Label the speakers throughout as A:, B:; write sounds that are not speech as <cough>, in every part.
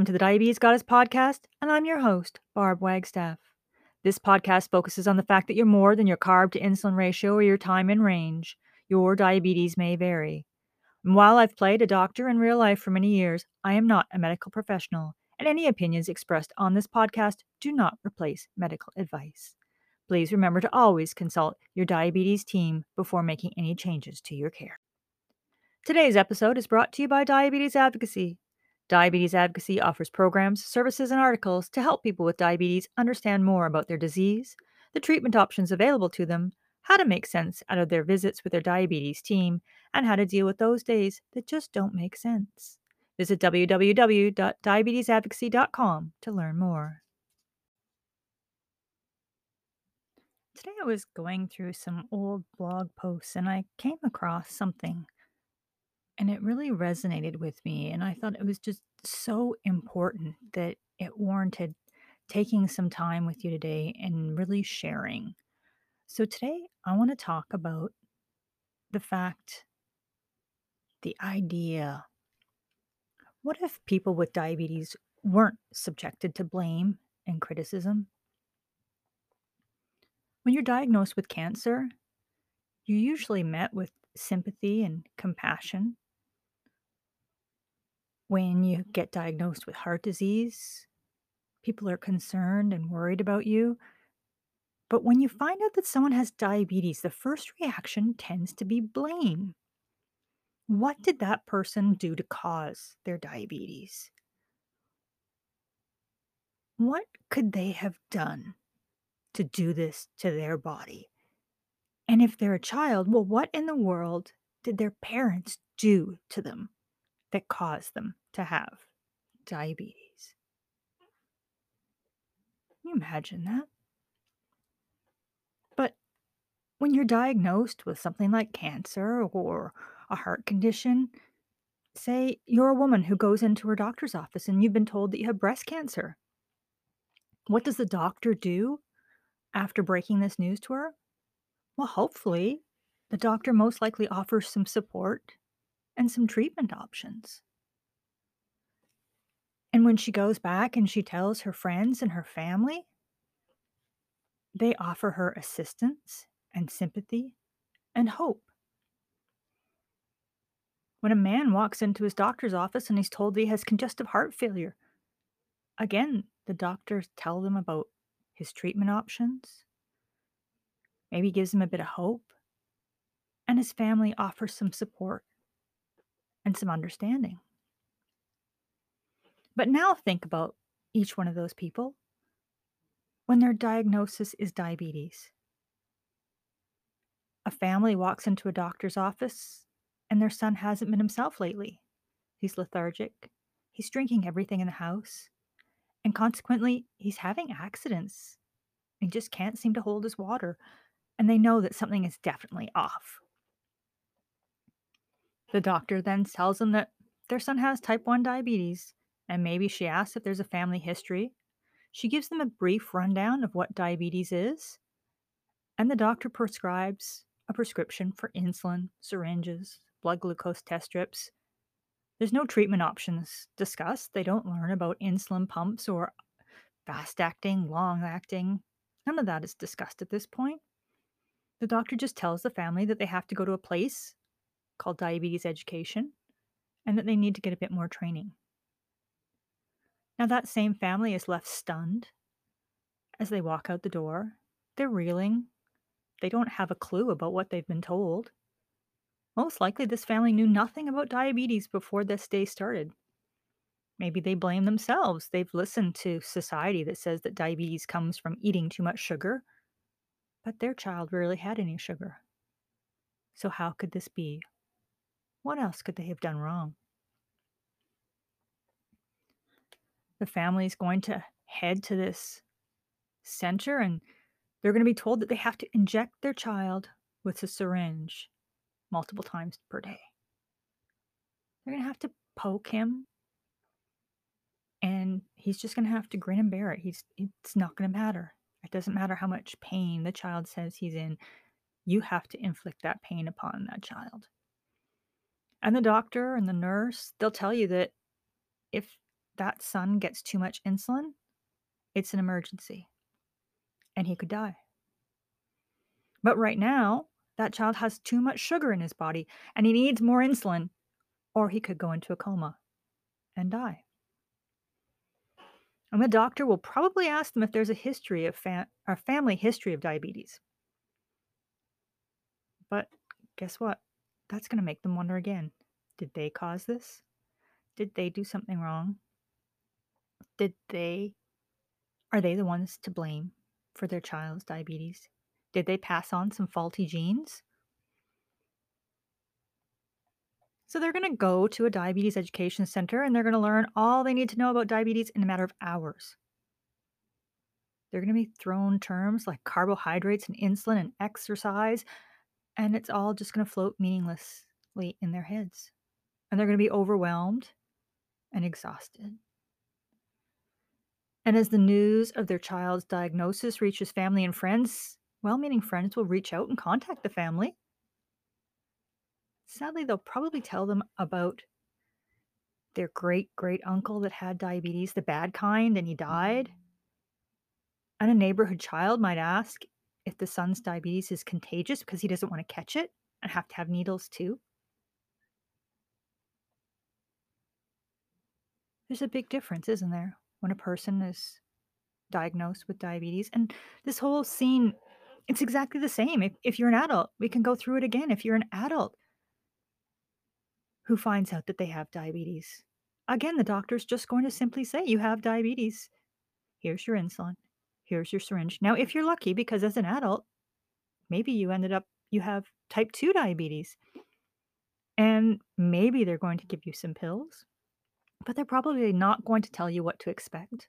A: Welcome to the Diabetes Goddess podcast, and I'm your host, Barb Wagstaff. This podcast focuses on the fact that you're more than your carb to insulin ratio or your time in range. Your diabetes may vary. And while I've played a doctor in real life for many years, I am not a medical professional, and any opinions expressed on this podcast do not replace medical advice. Please remember to always consult your diabetes team before making any changes to your care. Today's episode is brought to you by Diabetes Advocacy. Diabetes Advocacy offers programs, services, and articles to help people with diabetes understand more about their disease, the treatment options available to them, how to make sense out of their visits with their diabetes team, and how to deal with those days that just don't make sense. Visit www.diabetesadvocacy.com to learn more. Today I was going through some old blog posts and I came across something and it really resonated with me. And I thought it was just so important that it warranted taking some time with you today and really sharing. So, today I want to talk about the fact, the idea what if people with diabetes weren't subjected to blame and criticism? When you're diagnosed with cancer, you're usually met with sympathy and compassion. When you get diagnosed with heart disease, people are concerned and worried about you. But when you mm-hmm. find out that someone has diabetes, the first reaction tends to be blame. What did that person do to cause their diabetes? What could they have done to do this to their body? And if they're a child, well, what in the world did their parents do to them that cause them to have diabetes? Can you imagine that? But when you're diagnosed with something like cancer or a heart condition, say you're a woman who goes into her doctor's office and you've been told that you have breast cancer. What does the doctor do after breaking this news to her? Well, hopefully, the doctor most likely offers some support and some treatment options. And when she goes back and she tells her friends and her family, they offer her assistance and sympathy and hope. When a man walks into his doctor's office and he's told he has congestive heart failure, again, the doctors tell them about his treatment options, maybe gives him a bit of hope, and his family offers some support and some understanding. But now think about each one of those people when their diagnosis is diabetes. A family walks into a doctor's office and their son hasn't been himself lately. He's lethargic, he's drinking everything in the house, and consequently, he's having accidents. He just can't seem to hold his water, and they know that something is definitely off. The doctor then tells them that their son has type 1 diabetes, and maybe she asks if there's a family history she gives them a brief rundown of what diabetes is, and the doctor prescribes a prescription for insulin, syringes, blood glucose test strips. There's no treatment options discussed. They don't learn about insulin pumps or fast acting, long acting. None of that is discussed at this point. The doctor just tells the family that they have to go to a place called diabetes education and that they need to get a bit more training. Now, that same family is left stunned as they walk out the door. They're reeling. They don't have a clue about what they've been told. Most likely, this family knew nothing about diabetes before this day started. Maybe they blame themselves. They've listened to society that says that diabetes comes from eating too much sugar, but their child rarely had any sugar. So, how could this be? What else could they have done wrong? the family is going to head to this center and they're going to be told that they have to inject their child with a syringe multiple times per day. They're going to have to poke him and he's just going to have to grin and bear it. He's it's not going to matter. It doesn't matter how much pain the child says he's in. You have to inflict that pain upon that child. And the doctor and the nurse, they'll tell you that if that son gets too much insulin, it's an emergency and he could die. But right now, that child has too much sugar in his body and he needs more insulin, or he could go into a coma and die. And the doctor will probably ask them if there's a history of fa- a family history of diabetes. But guess what? That's going to make them wonder again. Did they cause this? Did they do something wrong? Did they are they the ones to blame for their child's diabetes? Did they pass on some faulty genes? So they're going to go to a diabetes education center and they're going to learn all they need to know about diabetes in a matter of hours. They're going to be thrown terms like carbohydrates and insulin and exercise, and it's all just going to float meaninglessly in their heads. And they're going to be overwhelmed and exhausted. And as the news of their child's diagnosis reaches family and friends, well meaning friends will reach out and contact the family. Sadly, they'll probably tell them about their great great uncle that had diabetes, the bad kind, and he died. And a neighborhood child might ask if the son's diabetes is contagious because he doesn't want to catch it and have to have needles too. There's a big difference, isn't there, when a person is diagnosed with diabetes? And this whole scene, it's exactly the same. If, if you're an adult, we can go through it again. If you're an adult who finds out that they have diabetes, again, the doctor's just going to simply say, You have diabetes. Here's your insulin. Here's your syringe. Now, if you're lucky, because as an adult, maybe you ended up, you have type 2 diabetes. And maybe they're going to give you some pills but they're probably not going to tell you what to expect.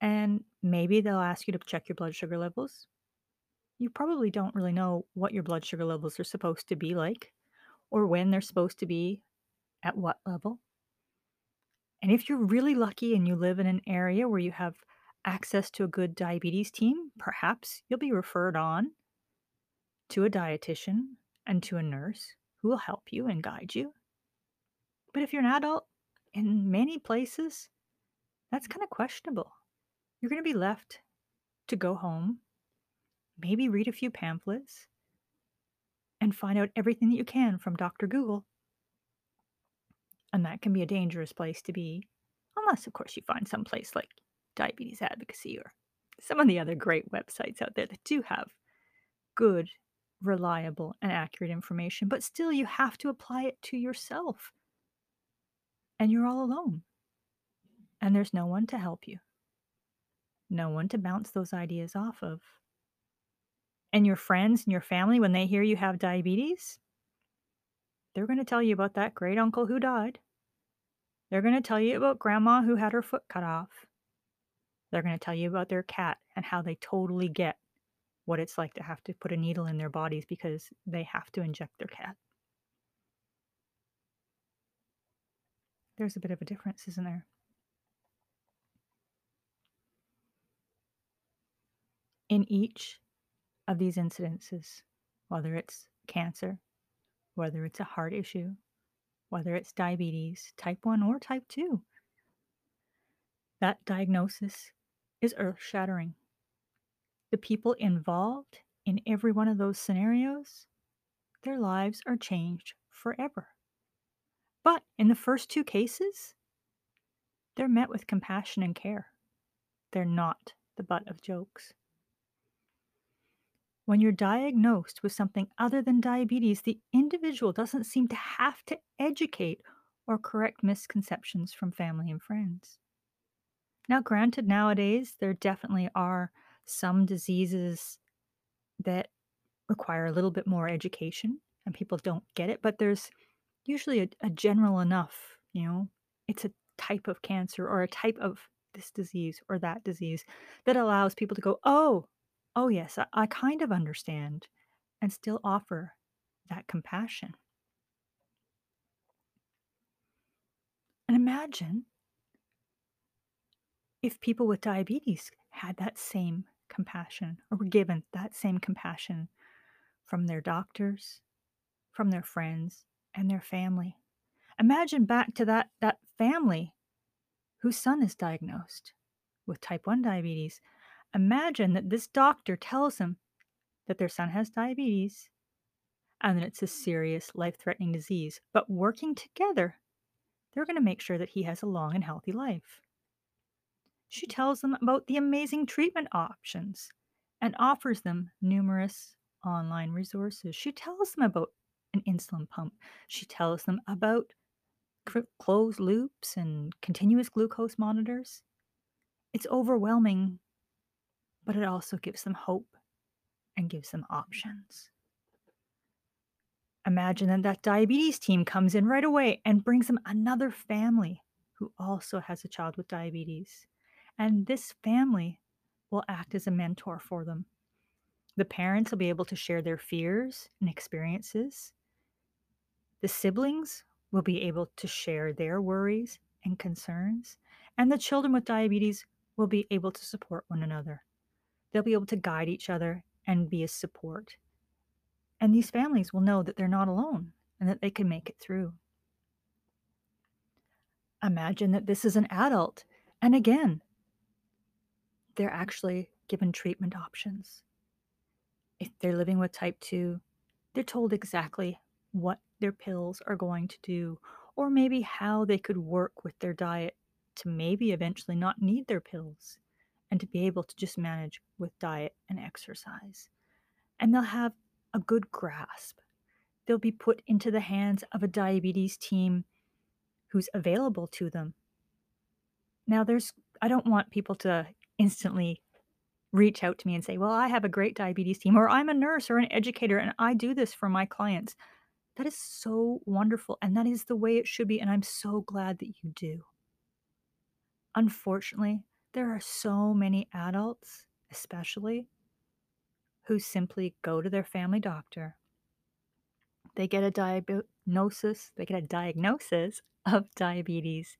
A: And maybe they'll ask you to check your blood sugar levels. You probably don't really know what your blood sugar levels are supposed to be like or when they're supposed to be at what level. And if you're really lucky and you live in an area where you have access to a good diabetes team, perhaps you'll be referred on to a dietitian and to a nurse who will help you and guide you. But if you're an adult, in many places, that's kind of questionable. You're going to be left to go home, maybe read a few pamphlets, and find out everything that you can from Dr. Google. And that can be a dangerous place to be, unless, of course, you find some place like Diabetes Advocacy or some of the other great websites out there that do have good, reliable, and accurate information. But still, you have to apply it to yourself and you're all alone. And there's no one to help you, no one to bounce those ideas off of. And your friends and your family, when they hear you have diabetes, they're going to tell you about that great uncle who died. They're going to tell you about grandma who had her foot cut off. They're going to tell you about their cat and how they totally get what it's like to have to put a needle in their bodies because they have to inject their cat. There's a bit of a difference, isn't there? In each of these incidences, whether it's cancer, whether it's a heart issue, whether it's diabetes, type 1 or type 2, that diagnosis is earth shattering. The people involved in every one of those scenarios, their lives are changed forever. But in the first two cases, they're met with compassion and care. They're not the butt of jokes. When you're diagnosed with something other than diabetes, the individual doesn't seem to have to educate or correct misconceptions from family and friends. Now, granted, nowadays there definitely are some diseases that require a little bit more education and people don't get it, but there's usually a, a general enough, you know, it's a type of cancer or a type of this disease or that disease that allows people to go, oh, oh, yes, I, I kind of understand, and still offer that compassion. And imagine if people with diabetes had that same compassion or were given that same compassion from their doctors, from their friends, and their family. Imagine back to that, that family whose son is diagnosed with type 1 diabetes. Imagine that this doctor tells them that their son has diabetes and that it's a serious life threatening disease. But working together, they're going to make sure that he has a long and healthy life. She tells them about the amazing treatment options and offers them numerous online resources. She tells them about an insulin pump. She tells them about closed loops and continuous glucose monitors. It's overwhelming, but it also gives them hope and gives them options. Imagine that that diabetes team comes in right away and brings them another family who also has a child with diabetes. And this family will act as a mentor for them. The parents will be able to share their fears and experiences. The siblings will be able to share their worries and concerns. And the children with diabetes will be able to support one another. They'll be able to guide each other and be a support. And these families will know that they're not alone and that they can make it through. Imagine that this is an adult, and again, they're actually given treatment options. If they're living with type 2, they're told exactly what their pills are going to do, or maybe how they could work with their diet to maybe eventually not need their pills and to be able to just manage with diet and exercise. And they'll have a good grasp. They'll be put into the hands of a diabetes team who's available to them. Now, there's, I don't want people to instantly reach out to me and say, Well, I have a great diabetes team, or I'm a nurse or an educator, and I do this for my clients. That is so wonderful. And that is the way it should be. And I'm so glad that you do. Unfortunately, there are so many adults, especially, who simply go to their family doctor. They get a diagnosis, they get a diagnosis of diabetes,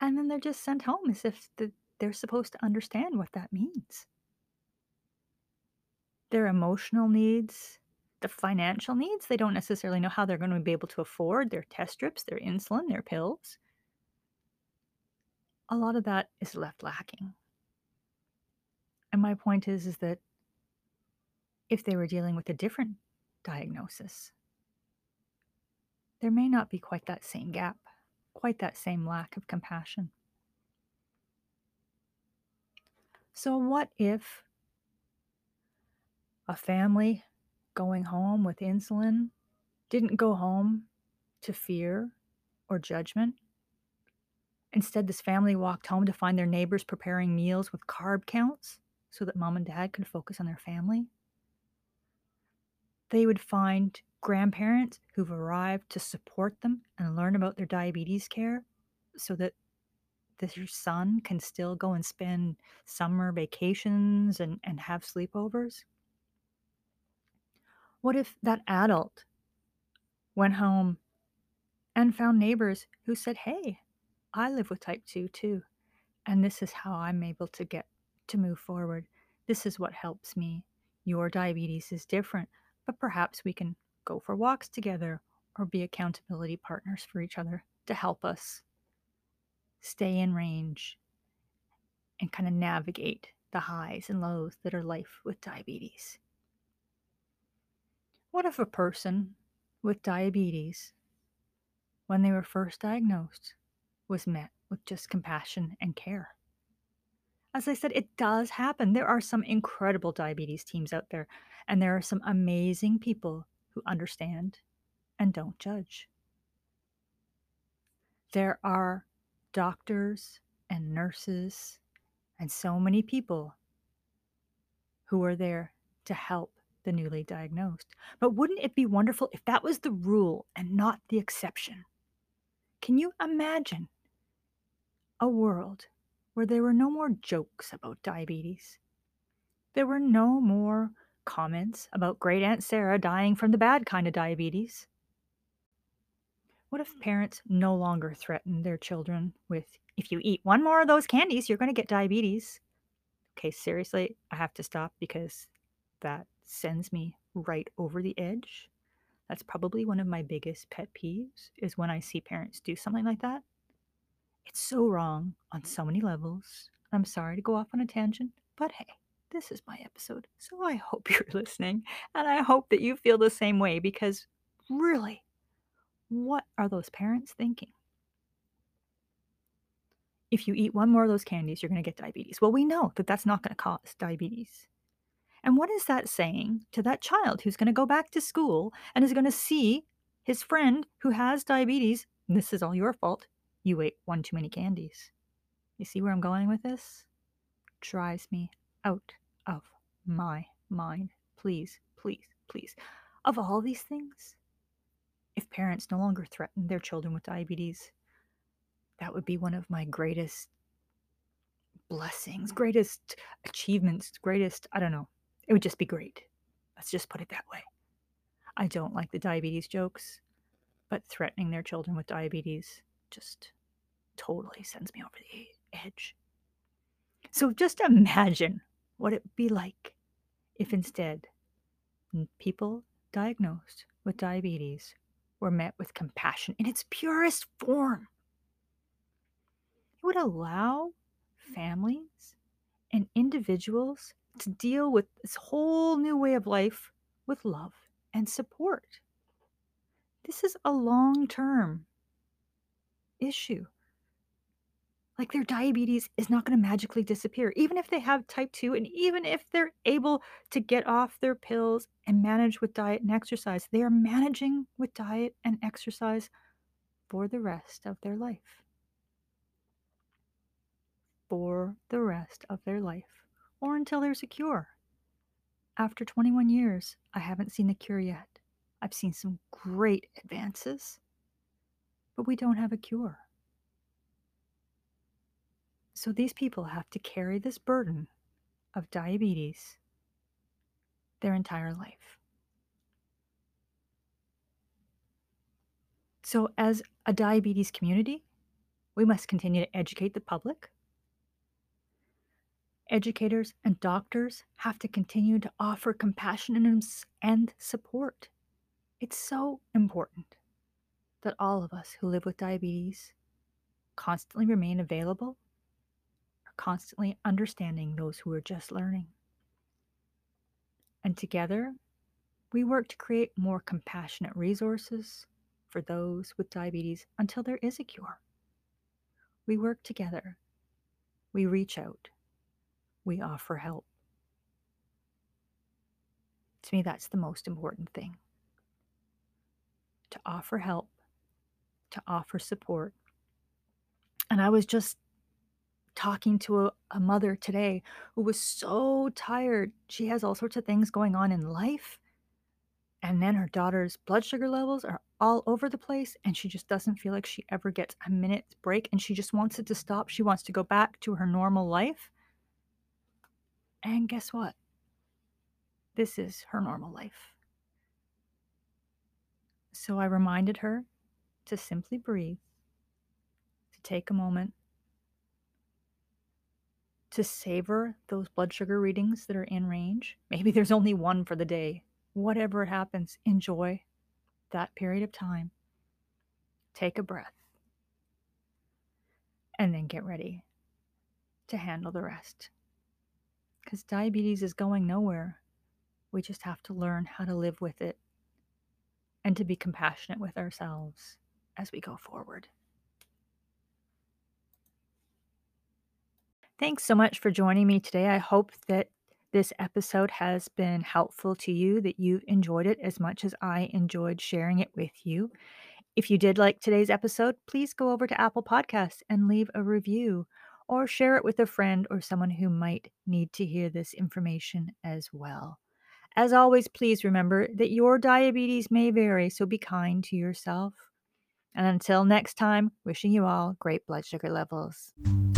A: and then they're just sent home as if the, they're supposed to understand what that means. Their emotional needs, the financial needs, they don't necessarily know how they're going to be able to afford their test strips, their insulin, their pills. A lot of that is left lacking. And my point is is that if they were dealing with a different diagnosis, there may not be quite that same gap, quite that same lack of compassion. So, what if a family going home with insulin didn't go home to fear or judgment? Instead, this family walked home to find their neighbors preparing meals with carb counts so that mom and dad could focus on their family they would find grandparents who've arrived to support them and learn about their diabetes care so that their son can still go and spend summer vacations and, and have sleepovers? What if that adult went home and found neighbors who said, Hey, I live with type 2 too, and this is how I'm able to get to move forward. This is what helps me. Your diabetes is different, but perhaps we can go for walks together or be accountability partners for each other to help us stay in range and kind of navigate the highs and lows that are life with diabetes. What if a person with diabetes, when they were first diagnosed, was met with just compassion and care? As I said, it does happen. There are some incredible diabetes teams out there, and there are some amazing people who understand and don't judge. There are doctors and nurses and so many people who are there to help the newly diagnosed. But wouldn't it be wonderful if that was the rule and not the exception? Can you imagine a world where there were no more jokes about diabetes. There were no more comments about great Aunt Sarah dying from the bad kind of diabetes. What if parents no longer threaten their children with, if you eat one more of those candies, you're going to get diabetes? Okay, seriously, I have to stop because that sends me right over the edge. That's probably one of my biggest pet peeves is when I see parents do something like that. It's so wrong on so many levels. I'm sorry to go off on a tangent, but hey, this is my episode. So I hope <laughs> you're listening and I hope that you feel the same way because really, what are those parents thinking? If you eat one more of those candies, you're going to get diabetes. Well, we know that that's not going to cause diabetes. And what is that saying to that child who's going to go back to school and is going to see his friend who has diabetes? This is all your fault. You ate one too many candies. You see where I'm going with this? Drives me out of my mind. Please, please, please. Of all these things, if parents no longer threaten their children with diabetes, that would be one of my greatest blessings, mm. greatest achievements, greatest, I don't know. It would just be great. Let's just put it that way. I don't like the diabetes jokes, but threatening their children with diabetes just totally sends me over the edge. So just imagine what it would be like if mm. instead people diagnosed with diabetes were met with compassion in its purest form. It would allow families and individuals to deal with this whole new way of life with love and support. This is a long term issue. Like their diabetes is not going to magically disappear, even if they have type 2, and even if they're able to get off their pills and manage with diet and exercise. They are managing with diet and exercise for the rest of their life. For the rest of their life, or until there's a cure. After 21 years, I haven't seen the cure yet. I've seen some great advances, but we don't have a cure. So these people have to carry this burden of diabetes their entire life. So, as a diabetes community, we must continue to educate the public. Educators and doctors have to continue to offer compassion and support. It's so important that all of us who live with diabetes constantly remain available constantly understanding those who are just learning. And together, we work to create more compassionate resources for those with diabetes until there is a cure. We work together. We reach out. We offer help. To me, that's the most important thing to offer help, to offer support. And I was just talking to a, a mother today who was so tired. She has all sorts of things going on in life. And then her daughter's blood sugar levels are all over the place, and she just doesn't feel like she ever gets a minute's break, and she just wants it to stop. She wants to go back to her normal life. And guess what? This is her normal life. So I reminded her to simply breathe, to take a moment to savor those blood sugar readings that are in range. Maybe there's only one for the day. Whatever happens, enjoy that period of time. Take a breath. And then get ready to handle the rest. Because diabetes is going nowhere. We just have to learn how to live with it and to be compassionate with ourselves as we go forward. Thanks so much for joining me today. I hope that this episode has been helpful to you, that you've enjoyed it as much as I enjoyed sharing it with you. If you did like today's episode, please go over to Apple Podcasts and leave a review or share it with a friend or someone who might need to hear this information as well. As always, please remember that your diabetes may vary, so be kind to yourself. And until next time, wishing you all great blood sugar levels. You.